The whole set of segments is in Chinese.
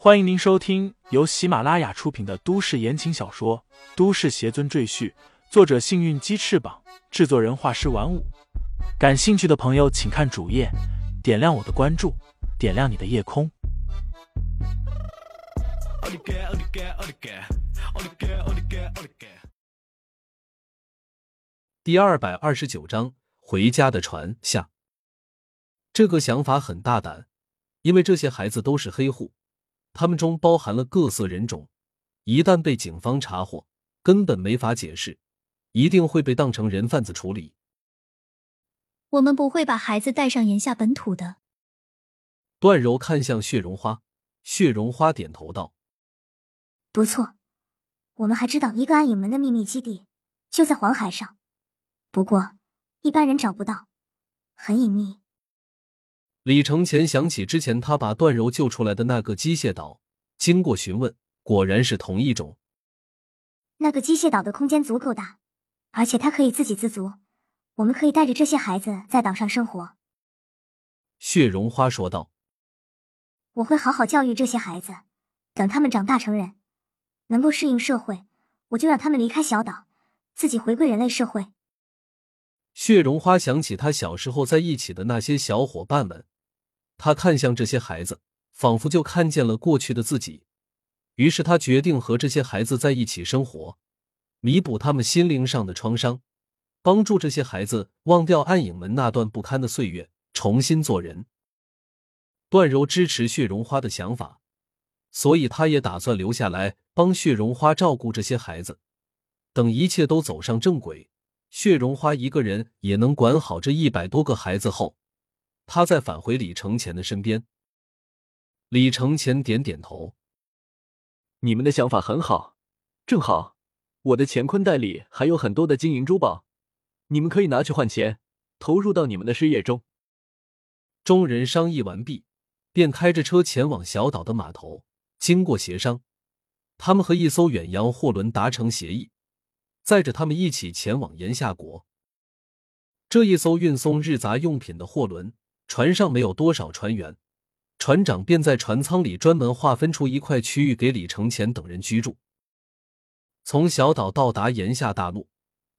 欢迎您收听由喜马拉雅出品的都市言情小说《都市邪尊赘婿》，作者：幸运鸡翅膀，制作人：画师玩五。感兴趣的朋友，请看主页，点亮我的关注，点亮你的夜空。第二百二十九章，回家的船下。这个想法很大胆，因为这些孩子都是黑户，他们中包含了各色人种，一旦被警方查获，根本没法解释，一定会被当成人贩子处理。我们不会把孩子带上炎夏本土的。段柔看向血绒花，血绒花点头道：“不错，我们还知道一个暗影门的秘密基地，就在黄海上，不过一般人找不到，很隐秘。”李承前想起之前他把段柔救出来的那个机械岛，经过询问，果然是同一种。那个机械岛的空间足够大，而且它可以自给自足。我们可以带着这些孩子在岛上生活。”血绒花说道。“我会好好教育这些孩子，等他们长大成人，能够适应社会，我就让他们离开小岛，自己回归人类社会。”血绒花想起他小时候在一起的那些小伙伴们，他看向这些孩子，仿佛就看见了过去的自己。于是他决定和这些孩子在一起生活，弥补他们心灵上的创伤。帮助这些孩子忘掉暗影门那段不堪的岁月，重新做人。段柔支持血绒花的想法，所以他也打算留下来帮血绒花照顾这些孩子。等一切都走上正轨，血绒花一个人也能管好这一百多个孩子后，他再返回李承前的身边。李承前点点头：“你们的想法很好，正好我的乾坤袋里还有很多的金银珠宝。”你们可以拿去换钱，投入到你们的事业中。众人商议完毕，便开着车前往小岛的码头。经过协商，他们和一艘远洋货轮达成协议，载着他们一起前往炎夏国。这一艘运送日杂用品的货轮，船上没有多少船员，船长便在船舱里专门划分出一块区域给李承前等人居住。从小岛到达炎夏大陆。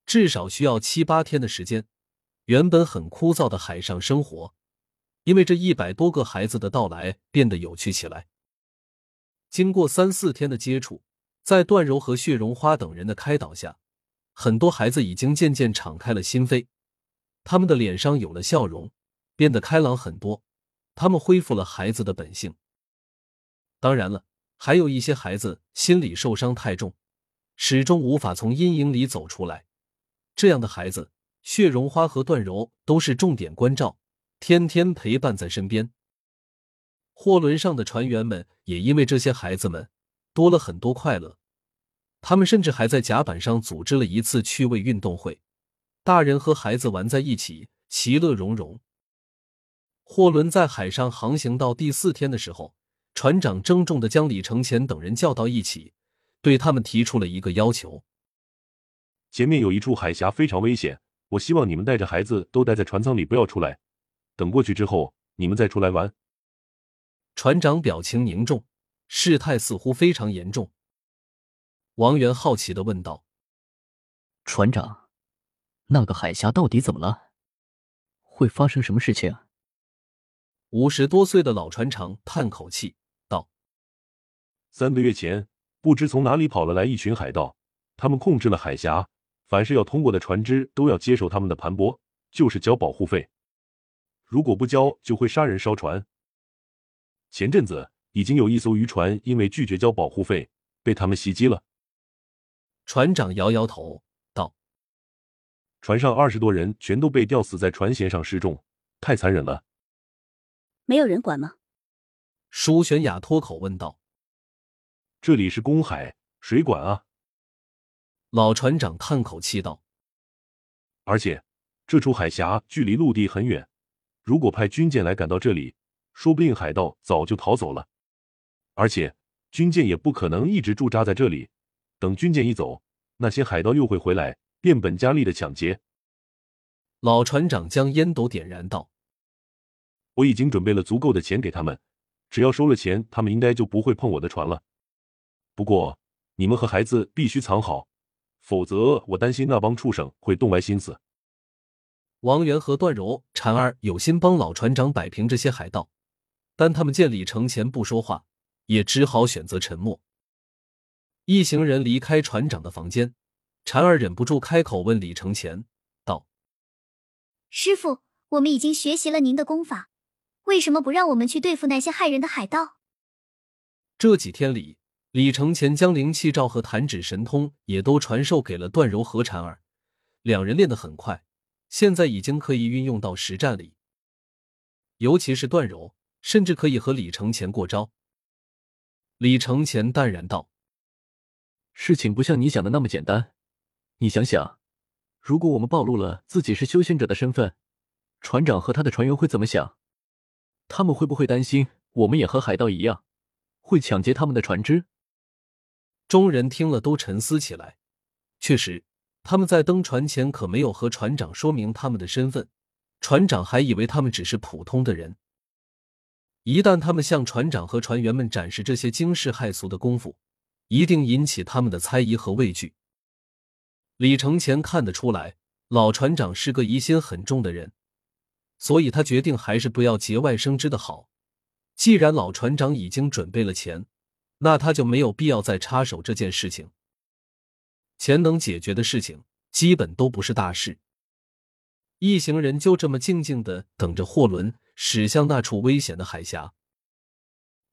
至少需要七八天的时间。原本很枯燥的海上生活，因为这一百多个孩子的到来变得有趣起来。经过三四天的接触，在段柔和血绒花等人的开导下，很多孩子已经渐渐敞开了心扉，他们的脸上有了笑容，变得开朗很多。他们恢复了孩子的本性。当然了，还有一些孩子心理受伤太重，始终无法从阴影里走出来。这样的孩子，血绒花和段柔都是重点关照，天天陪伴在身边。货轮上的船员们也因为这些孩子们多了很多快乐，他们甚至还在甲板上组织了一次趣味运动会，大人和孩子玩在一起，其乐融融。货轮在海上航行到第四天的时候，船长郑重的将李承前等人叫到一起，对他们提出了一个要求。前面有一处海峡，非常危险。我希望你们带着孩子都待在船舱里，不要出来。等过去之后，你们再出来玩。船长表情凝重，事态似乎非常严重。王源好奇的问道：“船长，那个海峡到底怎么了？会发生什么事情？”五十多岁的老船长叹口气道：“三个月前，不知从哪里跑了来一群海盗，他们控制了海峡。”凡是要通过的船只都要接受他们的盘剥，就是交保护费。如果不交，就会杀人烧船。前阵子已经有一艘渔船因为拒绝交保护费，被他们袭击了。船长摇摇头道：“船上二十多人全都被吊死在船舷上示众，太残忍了。”没有人管吗？舒玄雅脱口问道：“这里是公海，谁管啊？”老船长叹口气道：“而且这处海峡距离陆地很远，如果派军舰来赶到这里，说不定海盗早就逃走了。而且军舰也不可能一直驻扎在这里，等军舰一走，那些海盗又会回来，变本加厉的抢劫。”老船长将烟斗点燃道：“我已经准备了足够的钱给他们，只要收了钱，他们应该就不会碰我的船了。不过，你们和孩子必须藏好，否则我担心那帮畜生会动歪心思。王源和段柔、婵儿有心帮老船长摆平这些海盗，但他们见李承前不说话，也只好选择沉默。一行人离开船长的房间，婵儿忍不住开口问李承前道：“师傅，我们已经学习了您的功法，为什么不让我们去对付那些害人的海盗？”这几天里，李承前将灵气罩和弹指神通也都传授给了段柔和婵儿，两人练得很快。现在已经可以运用到实战里，尤其是段柔，甚至可以和李承前过招。李承前淡然道：“事情不像你想的那么简单。你想想，如果我们暴露了自己是修仙者的身份，船长和他的船员会怎么想？他们会不会担心我们也和海盗一样，会抢劫他们的船只？”众人听了都沉思起来。确实。他们在登船前可没有和船长说明他们的身份，船长还以为他们只是普通的人。一旦他们向船长和船员们展示这些惊世骇俗的功夫，一定引起他们的猜疑和畏惧。李承前看得出来，老船长是个疑心很重的人，所以他决定还是不要节外生枝的好。既然老船长已经准备了钱，那他就没有必要再插手这件事情。钱能解决的事情，基本都不是大事。一行人就这么静静的等着货轮驶向那处危险的海峡。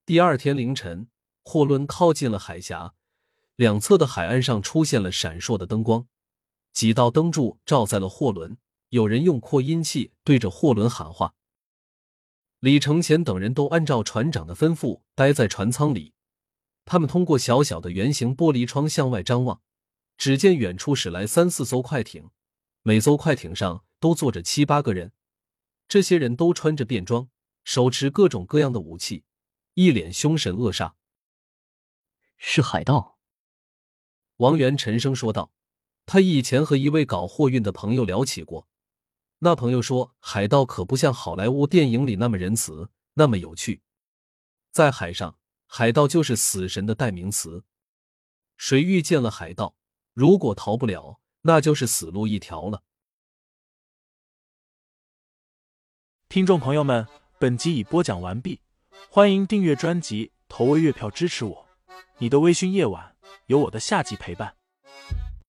第二天凌晨，货轮靠近了海峡，两侧的海岸上出现了闪烁的灯光，几道灯柱照在了货轮。有人用扩音器对着货轮喊话。李承前等人都按照船长的吩咐待在船舱里，他们通过小小的圆形玻璃窗向外张望。只见远处驶来三四艘快艇，每艘快艇上都坐着七八个人，这些人都穿着便装，手持各种各样的武器，一脸凶神恶煞。是海盗。王源沉声说道：“他以前和一位搞货运的朋友聊起过，那朋友说，海盗可不像好莱坞电影里那么仁慈，那么有趣。在海上，海盗就是死神的代名词，谁遇见了海盗？”如果逃不了，那就是死路一条了。听众朋友们，本集已播讲完毕，欢迎订阅专辑，投喂月票支持我。你的微醺夜晚，有我的下集陪伴。